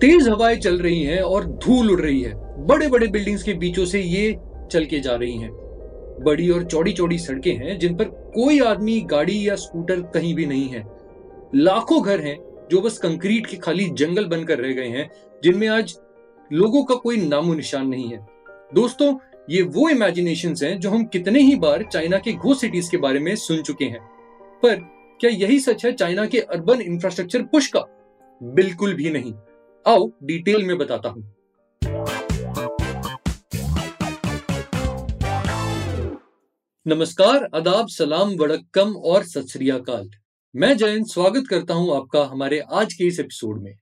तेज हवाएँ चल रही हैं और धूल उड़ रही है। बड़े बड़े बिल्डिंग्स के बीचों से ये चल के जा रही हैं। बड़ी और चौड़ी चौड़ी सड़कें हैं जिन पर कोई आदमी, गाड़ी या स्कूटर कहीं भी नहीं है। लाखों घर हैं जो बस कंक्रीट के खाली जंगल बनकर रह गए हैं, जिनमें आज लोगों का कोई नामो निशान नहीं है। दोस्तों, ये वो इमेजिनेशन हैं जो हम कितने ही बार चाइना के घो सिटीज़ के बारे में सुन चुके हैं। पर क्या यही सच है चाइना के अर्बन इंफ्रास्ट्रक्चर पुश का? बिल्कुल भी नहीं। आओ डिटेल में बताता हूँ। नमस्कार अदाब सलाम, वड़क्कम और सत मैं जयंत, स्वागत करता हूँ आपका हमारे आज के इस एपिसोड में।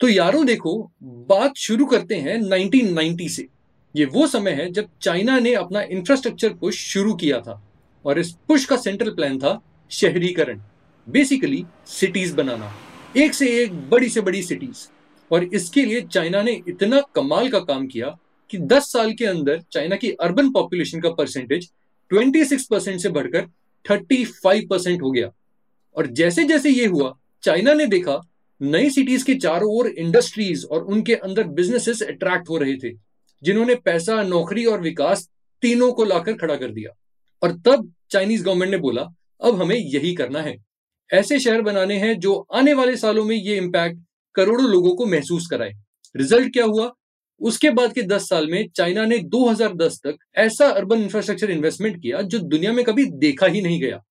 तो यारों देखो, बात शुरू करते हैं 1990 से। ये वो समय है जब चाइना ने अपना इंफ्रास्ट्रक्चर पुश शुरू किया था और इस पुश का सेंट्रल प्लान था शहरीकरण बेसिकली सिटीज़ बनाना। एक से एक, बड़ी से बड़ी सिटीज़ और इसके लिए चाइना ने इतना कमाल का काम किया कि 10 साल के अंदर चाइना की अर्बन पॉपुलेशन का परसेंटेज 26 परसेंट से बढ़कर 35 परसेंट हो गया। और जैसे जैसे ये हुआ, चाइना ने देखा, नई सिटीज़ के चारों ओर इंडस्ट्रीज़ और उनके अंदर बिजनेसेस अट्रैक्ट हो रहे थे, जिन्होंने पैसा, नौकरी और विकास तीनों को लाकर खड़ा कर दिया। और तब चाइनीज़ गवर्नमेंट ने बोला, अब हमें यही करना है। ऐसे शहर बनाने हैं जो आने वाले सालों में ये इम्पैक्ट करोड़ों लोगों को महसूस कराए। रिज़ल्ट क्या हुआ? उसके बाद के 10 साल में चाइना ने 2010 तक ऐसा अर्बन इंफ्रास्ट्रक्चर इन्वेस्टमेंट किया जो दुनिया में कभी देखा ही नहीं गया।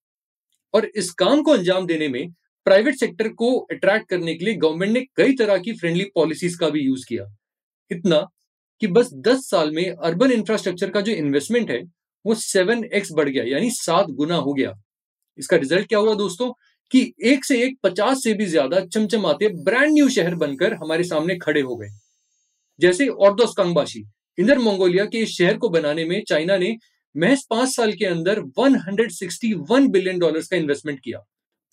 और इस काम को अंजाम देने में प्राइवेट सेक्टर को अट्रैक्ट करने के लिए गवर्नमेंट ने कई तरह की फ्रेंडली पॉलिसीज़ का भी यूज़ किया। इतना कि बस 10 साल में अर्बन इंफ्रास्ट्रक्चर का जो इन्वेस्टमेंट है, वो सेवन एक्स बढ़ गया, यानी सात गुना हो गया। इसका रिज़ल्ट क्या हुआ दोस्तों? कि एक से एक पचास से भी ज़्यादा चमचमाते ब्रांड न्यू शहर बनकर हमारे सामने खड़े हो गए। जैसे ऑर्दोस कंगबाशी इंदर मंगोलिया के इस शहर को बनाने में चाइना ने महज पाँच साल के अंदर 161 बिलियन डॉलर्स का इन्वेस्टमेंट किया।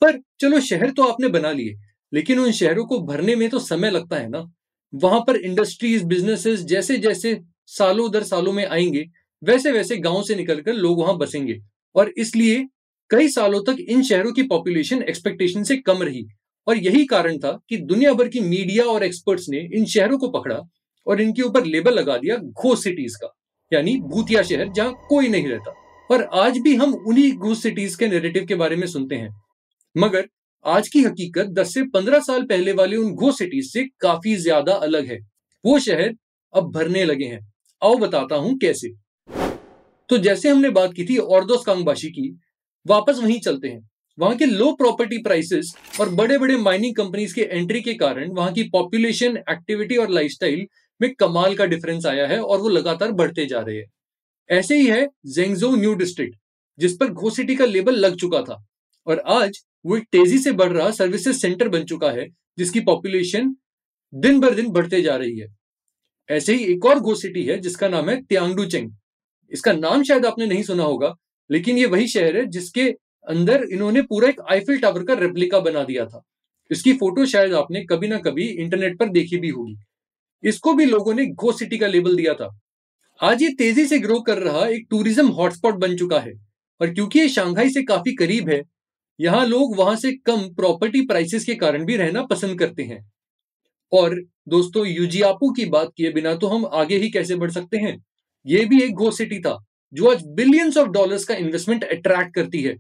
पर चलो शहर तो आपने बना लिए, लेकिन उन शहरों को भरने में तो समय लगता है ना? वहाँ पर इंडस्ट्रीज़ बिजनेसेस जैसे जैसे सालों दर सालों में आएँगे, वैसे वैसे गाँव से निकलकर लोग वहाँ बसेंगे। और इसलिए कई सालों तक इन शहरों की पॉपुलेशन एक्सपेक्टेशन से कम रही। और यही कारण था कि दुनिया भर की मीडिया और एक्सपर्ट्स ने इन शहरों को पकड़ा और इनके ऊपर लेबल लगा दिया घोष सिटीज़ का, यानी भूतिया शहर जहाँ कोई नहीं रहता। और आज भी हम उन्हीं घोष सिटीज़ के नेरेटिव के बारे में सुनते हैं। मगर आज की हकीकत 10 से 15 साल पहले वाले उन घोष सिटीज़ से काफ़ी ज़्यादा अलग है। वो शहर अब भरने लगे हैं। आओ बताता हूँ कैसे। तो जैसे हमने बात की थी ऑर्दोस कांगबाशी की वापस वहीं चलते हैं। वहाँ के लो प्रॉपर्टी प्राइसेस और बड़े बड़े माइनिंग कंपनीज़ के एंट्री के कारण वहाँ की पॉपुलेशन एक्टिविटी और लाइफस्टाइल में कमाल का डिफरेंस आया है और वो लगातार बढ़ते जा रहे हैं। ऐसे ही है जेंगजो न्यू डिस्ट्रिक्ट जिस पर घो सिटी का लेबल लग चुका था और आज वो एक तेज़ी से बढ़ रहा सर्विसेज़ सेंटर बन चुका है, जिसकी पॉपुलेशन दिन भर दिन बढ़ते जा रही है। ऐसे ही एक और घो सिटी है, जिसका नाम है त्यांगडू चेंग इसका नाम शायद आपने नहीं सुना होगा लेकिन ये वही शहर है जिसके अंदर इन्होंने पूरा एक आईफिल टावर का रेप्लिका बना दिया था। इसकी फ़ोटो शायद आपने कभी ना कभी इंटरनेट पर देखी भी होगी। इसको भी लोगों ने गो सिटी का लेबल दिया था। आज ये तेज़ी से ग्रो कर रहा एक टूरिज़्म हॉटस्पॉट बन चुका है और क्योंकि ये शांघाई से काफ़ी करीब है, यहाँ लोग वहाँ से कम प्रॉपर्टी प्राइसेस के कारण भी रहना पसंद करते हैं। और दोस्तों यूजियापू की बात किए बिना तो हम आगे ही कैसे बढ़ सकते हैं? ये भी एक गो सिटी था। जो आज बिलियंस ऑफ़ डॉलर्स का इन्वेस्टमेंट अट्रैक्ट करती है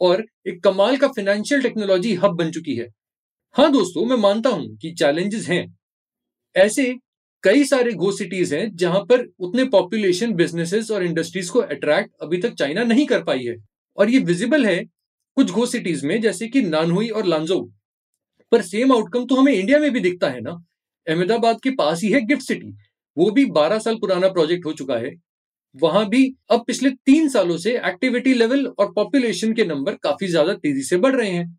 और एक कमाल का फाइनेंशियल टेक्नोलॉजी हब बन चुकी है। हाँ दोस्तों, मैं मानता हूँ कि चैलेंजेस हैं। ऐसे कई सारे गो सिटीज़ हैं जहाँ पर उतने पॉपुलेशन बिजनेसेस और इंडस्ट्रीज़ को अट्रैक्ट अभी तक चाइना नहीं कर पाई है। और ये विजिबल है कुछ गो सिटीज़ में, जैसे कि नानहुई और लांजो पर सेम आउटकम तो हमें इंडिया में भी दिखता है ना। अहमदाबाद के पास ही है गिफ्ट सिटी वो भी 12 साल पुराना प्रोजेक्ट हो चुका है। वहाँ भी अब पिछले तीन सालों से एक्टिविटी लेवल और पॉपुलेशन के नंबर काफ़ी ज़्यादा तेज़ी से बढ़ रहे हैं।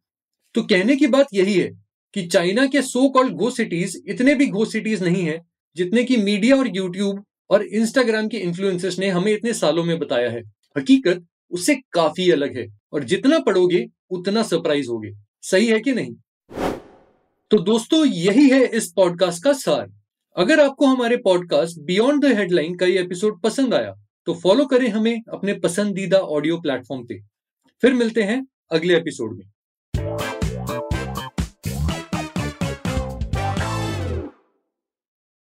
तो कहने की बात यही है कि चाइना के सो कॉल्ड गो सिटीज़ इतने भी गो सिटीज़ नहीं है जितने की मीडिया और यूट्यूब और इंस्टाग्राम के इन्फ्लुएंसर्स ने हमें इतने सालों में बताया है। हकीकत उससे काफ़ी अलग है और जितना पढ़ोगे, उतना सरप्राइज़ होगे। सही है कि नहीं? तो दोस्तों, यही है इस पॉडकास्ट का सार। अगर आपको हमारे पॉडकास्ट बियॉन्ड द हेडलाइन का ये एपिसोड पसंद आया तो फॉलो करें हमें अपने पसंदीदा ऑडियो प्लेटफॉर्म पे। फिर मिलते हैं अगले एपिसोड में।